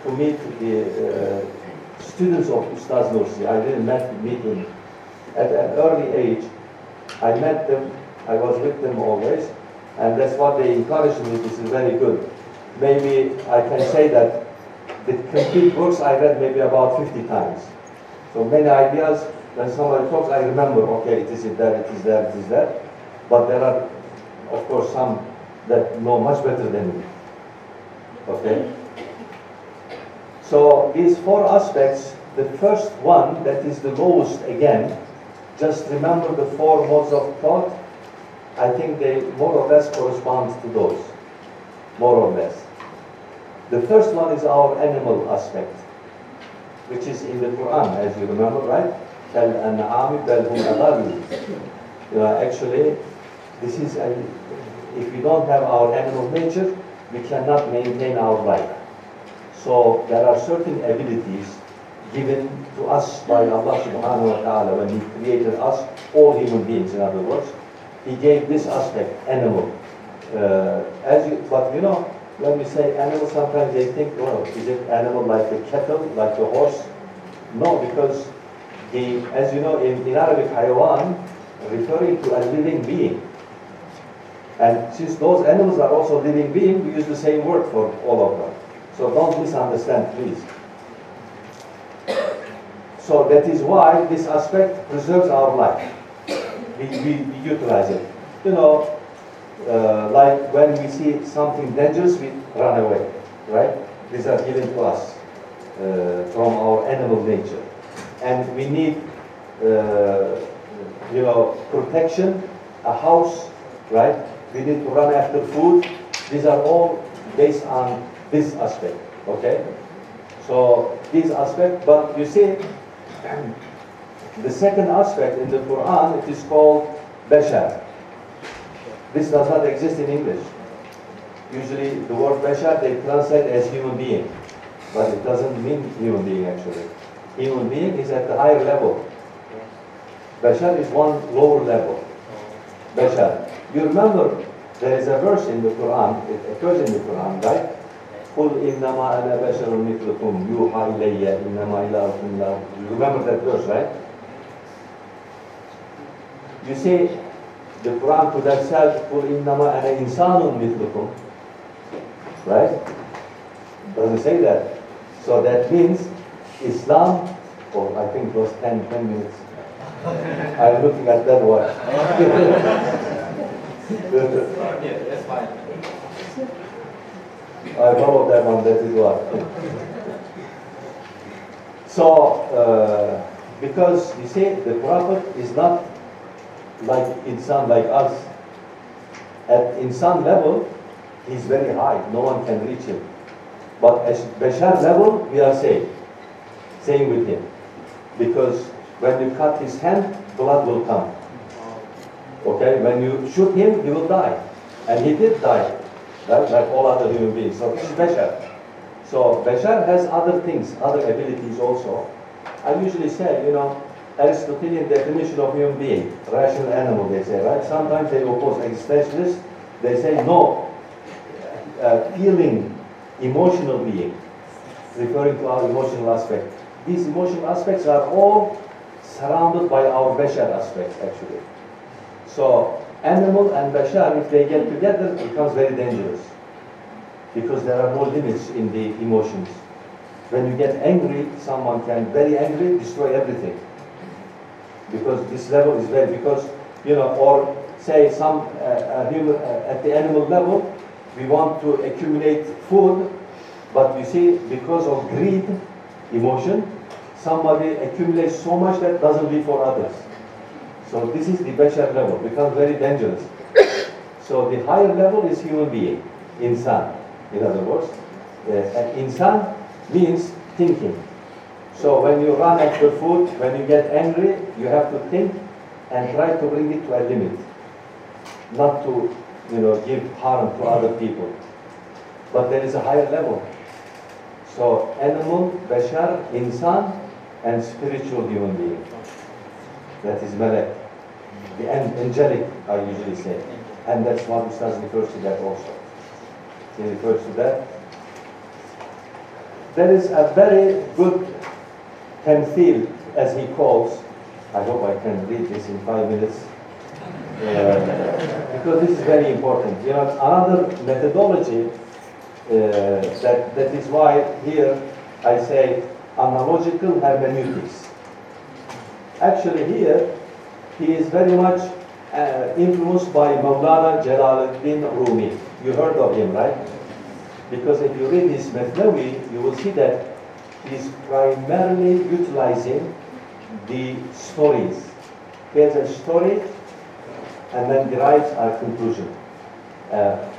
Speaker 2: to meet the uh, students of Ustaz Nursi. I didn't met, meet them at an early age. I met them, I was with them always, and that's what they encouraged me. This is very good. Maybe I can say that the complete books I read maybe about 50 times. So many ideas, when somebody talks, I remember, okay, it is there, it is there, it is there. But there are, of course, some that know much better than me. Okay? So these four aspects, the first one that is the lowest again, just remember the four modes of thought. I think they more or less correspond to those, more or less. The first one is our animal aspect, which is in the Quran, as you remember, right? Actually, this is, a, if we don't have our animal nature, we cannot maintain our life. So there are certain abilities given to us by Allah subhanahu wa ta'ala when He created us, all human beings in other words. He gave this aspect, animal. Uh, as you, but you know, when we say animal, sometimes they think, well, is it animal like the cattle, like the horse? No, because the, as you know, in, in Arabic, hayawan, referring to a living being. And since those animals are also living beings, we use the same word for all of them. So don't misunderstand, please. So that is why this aspect preserves our life. We, we, we utilize it. You know, uh, like when we see something dangerous, we run away, right? These are given to us uh, from our animal nature. And we need, uh, you know, protection, a house, right? We need to run after food. These are all based on this aspect, okay? So this aspect, but you see, the second aspect in the Quran, it is called Bashar. This does not exist in English. Usually the word Bashar, they translate as human being, but it doesn't mean human being actually. Human being is at the higher level. Bashar is one lower level. Bashar. You remember there is a verse in the Quran, it occurs in the Quran, right? قل إنما أنا بشر مثلكم يوحى إلي إنما إلهكم إله You remember that verse, right? You see, the Quran could have said قل إنما أنا إنسان مثلكم Right? Doesn't say that. So that means Islam, or I think it was 10, 10 minutes. I'm looking at that watch. I follow that one, that what. So, uh, because you see, the Prophet is not like insan like us. At insan level, he's very high, no one can reach him. But at Bashar level, we are safe. Same with him. Because when you cut his hand, blood will come. Okay, when you shoot him, he will die. And he did die, right? like all other human beings. So he's Bashar. So Bashar has other things, other abilities also. I usually say, you know, Aristotelian definition of human being, rational animal, they say, right? Sometimes they oppose existentialists. They say, no, uh, feeling, emotional being, referring to our emotional aspect. These emotional aspects are all surrounded by our Bashar aspects, actually. So animal and bashar, if they get together, it becomes very dangerous because there are no limits in the emotions. When you get angry, someone can very angry destroy everything because this level is very because you know, or say some uh, human, uh, at the animal level, we want to accumulate food, but you see, because of greed, emotion, somebody accumulates so much that doesn't leave for others. So this is the bashar level, becomes very dangerous. So the higher level is human being, insan, in other words. Uh, insan means thinking. So when you run after food, when you get angry, you have to think and try to bring it to a limit. Not to, you know, give harm to other people. But there is a higher level. So animal, bashar, insan, and spiritual human being. That is malak. The angelic, I usually say. And that's what Ustaz refers to that also. He refers to that. There is a very good tamthil, as he calls. I hope I can read this in five minutes. Uh, because this is very important. You know, another methodology uh, that, that is why here I say analogical hermeneutics. Actually here, he is very much uh, influenced by Maulana Jalaluddin Rumi. You heard of him, right? Because if you read his Methnawi, you will see that he's primarily utilizing the stories. He has a story and then derives a conclusion, uh, uh,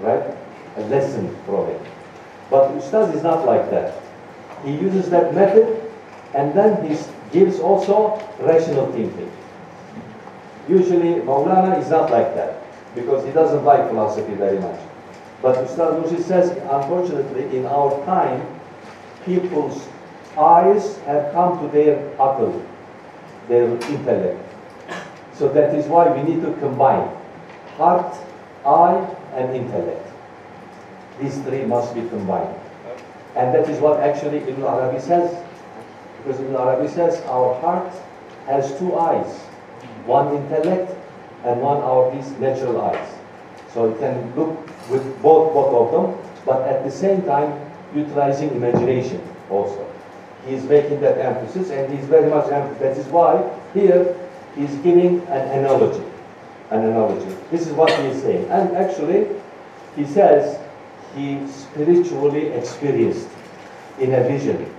Speaker 2: right? A lesson from it. But Ustaz is not like that. He uses that method and then he gives also rational thinking. Usually Maulana is not like that because he doesn't like philosophy very much. But Ustaz Nursi says, unfortunately, in our time, people's eyes have come to their akal, their intellect. So that is why we need to combine heart, eye, and intellect. These three must be combined. And that is what actually Ibn Arabi says. Because Ibn Arabi says our heart has two eyes, one intellect and one of these natural eyes. So it can look with both, both of them, but at the same time utilizing imagination also. He is making that emphasis and he's very much emphasis. That is why here he's giving an analogy. An analogy. This is what he is saying. And actually, he says he spiritually experienced in a vision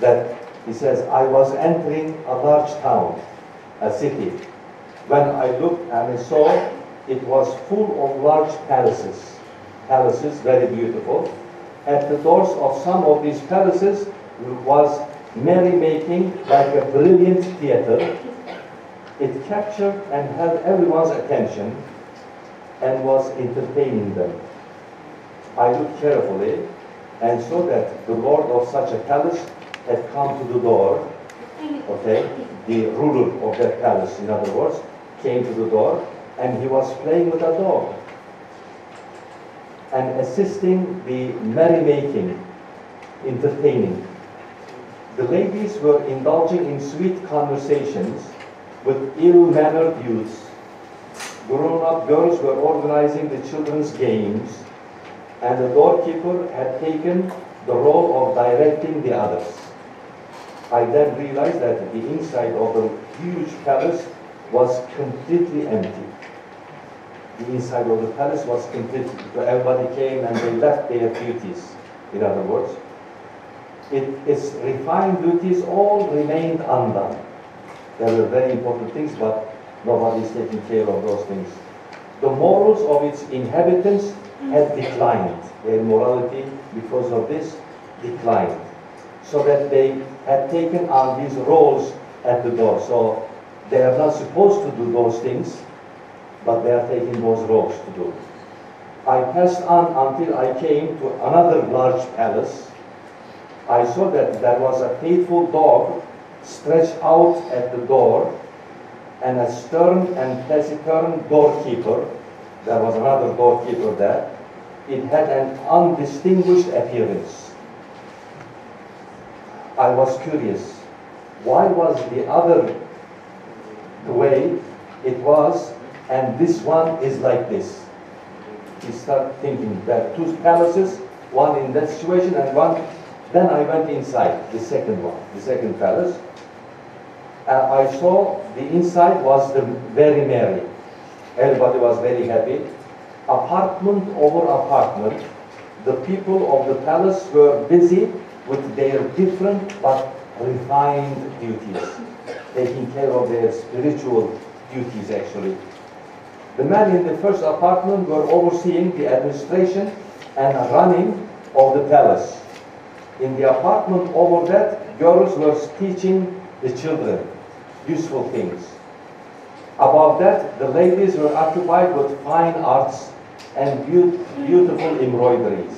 Speaker 2: that he says, I was entering a large town, a city. When I looked and I saw it was full of large palaces, palaces very beautiful. At the doors of some of these palaces was merrymaking like a brilliant theater. It captured and held everyone's attention and was entertaining them. I looked carefully and saw that the lord of such a palace had come to the door. Okay, the ruler of that palace, in other words, came to the door and he was playing with a dog and assisting the merrymaking, entertaining. The ladies were indulging in sweet conversations with ill-mannered youths. Grown-up girls were organizing the children's games, and the doorkeeper had taken the role of directing the others. I then realized that the inside of the huge palace was completely empty. The inside of the palace was completely, so everybody came and they left their duties, in other words. It, its refined duties all remained undone. There were very important things, but nobody is taking care of those things. The morals of its inhabitants had declined. Their morality, because of this, declined. So that they had taken on these roles at the door. So they are not supposed to do those things, but they are taking those roles to do. I passed on until I came to another large palace. I saw that there was a faithful dog stretched out at the door and a stern and taciturn doorkeeper. There was another doorkeeper there. It had an undistinguished appearance. I was curious. Why was the other the way it was and this one is like this? He started thinking that two palaces, one in that situation and one. Then I went inside the second one, the second palace. uh, I saw the inside was the very merry. Everybody was very happy. Apartment over apartment, the people of the palace were busy with their different but refined duties, taking care of their spiritual duties actually. The men in the first apartment were overseeing the administration and running of the palace. In the apartment over that, girls were teaching the children useful things. Above that, the ladies were occupied with fine arts and beautiful embroideries.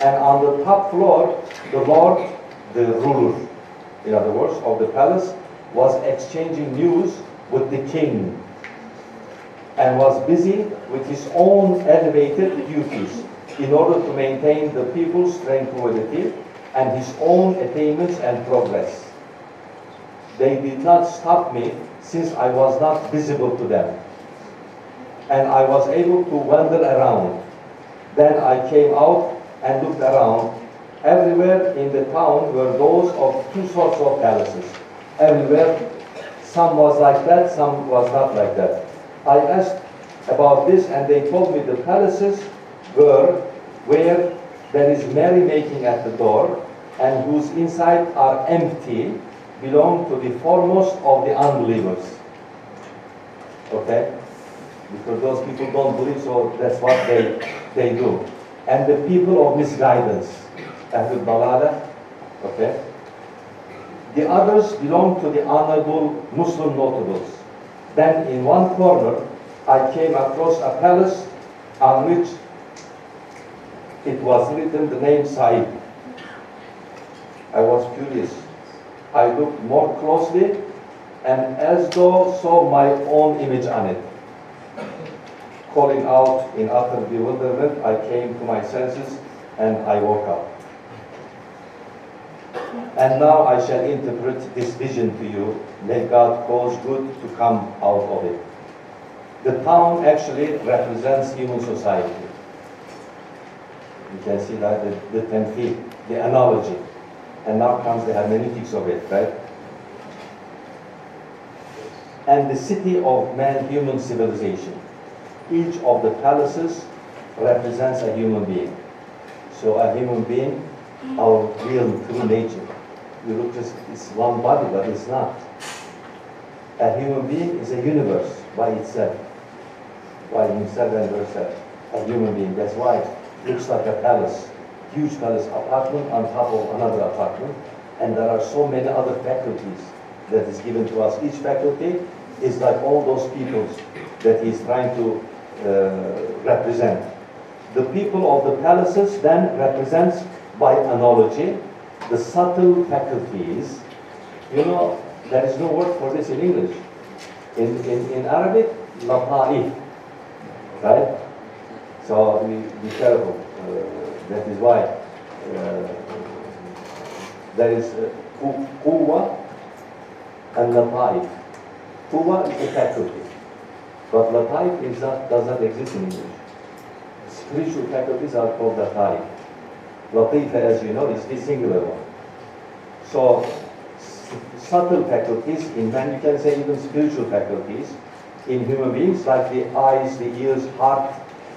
Speaker 2: And on the top floor, the Lord, the ruler, in other words, of the palace, was exchanging news with the king and was busy with his own elevated duties in order to maintain the people's tranquility and his own attainments and progress. They did not stop me since I was not visible to them. And I was able to wander around. Then I came out and looked around. Everywhere in the town were those of two sorts of palaces. Everywhere, some was like that, some was not like that. I asked about this and they told me the palaces were where there is merrymaking at the door and whose inside are empty belong to the foremost of the unbelievers. Okay? Because those people don't believe, so that's what they, they do. And the people of misguidance, Ahlul Dalala, okay? The others belong to the honorable Muslim notables. Then in one corner, I came across a palace on which it was written the name Said. I was curious. I looked more closely and as though saw my own image on it. Calling out in utter bewilderment, I came to my senses and I woke up. And now I shall interpret this vision to you. May God cause good to come out of it. The town actually represents human society. You can see that the, the ten feet, the analogy. And now comes the hermeneutics of it, right? And the city of man human civilization. Each of the palaces represents a human being. So a human being, our real true nature. You look just it's one body, but it's not. A human being is a universe by itself. By himself and herself. A human being. That's why it looks like a palace. Huge palace apartment on top of another apartment. And there are so many other faculties that is given to us. Each faculty is like all those peoples that he's trying to uh, represent. The people of the palaces then represents by analogy the subtle faculties. You know, there is no word for this in English. In, in, in Arabic, lataif, right? So be careful. Uh, that is why uh, there is uh, qu- quwwa and lataif. Quwwa is a faculty, but lataif does not exist in English. Spiritual faculties are called lataif. Latifa, as you know, is the singular one. So, subtle faculties, in man you can say even spiritual faculties, in human beings, like the eyes, the ears, heart,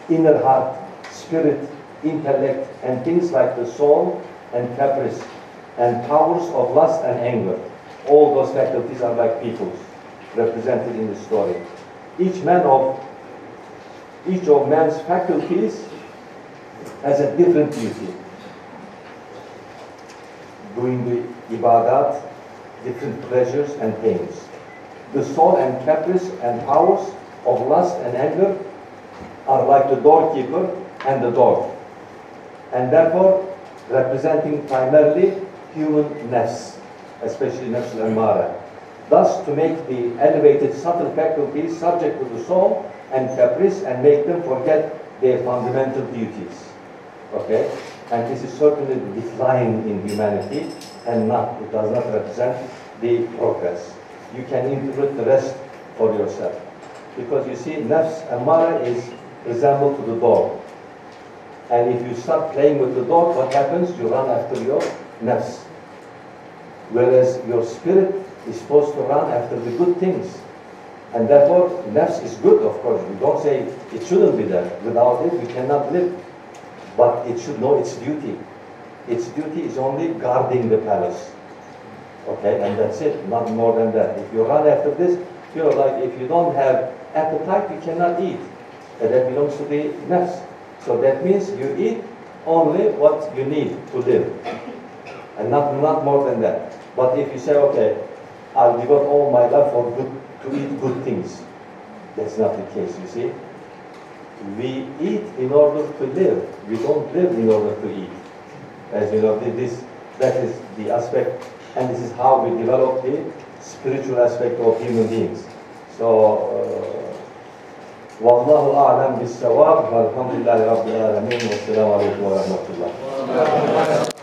Speaker 2: inner heart, spirit, intellect, and things like the soul and caprice, and powers of lust and anger. All those faculties are like peoples represented in the story. Each man of each of man's faculties has a different duty. Doing the ibadat, different pleasures and pains. The soul and caprice and powers of lust and anger are like the doorkeeper and the dog, and therefore representing primarily human nafs, especially nafs al-amara. Thus, to make the elevated subtle faculties subject to the soul and caprice and make them forget their fundamental duties. Okay? And this is certainly the decline in humanity and not, it does not represent the progress. You can interpret the rest for yourself. Because you see, nafs amara is resembled to the dog. And if you start playing with the dog, what happens? You run after your nafs. Whereas your spirit is supposed to run after the good things. And therefore, nafs is good, of course. We don't say it shouldn't be there. Without it, we cannot live. But it should know its duty. Its duty is only guarding the palace. Okay, and that's it, not more than that. If you run after this, you know, like if you don't have appetite, you cannot eat. And that belongs to the nafs. So that means you eat only what you need to live. And not, not more than that. But if you say, okay, I'll devote all my life for good, to eat good things, that's not the case, you see We eat in order to live. We don't live in order to eat. As you know, this, that is the aspect, and this is how we develop the spiritual aspect of human beings. So, uh, والله أعلم بالصواب والحمد لله رب العالمين والسلام عليكم ورحمة الله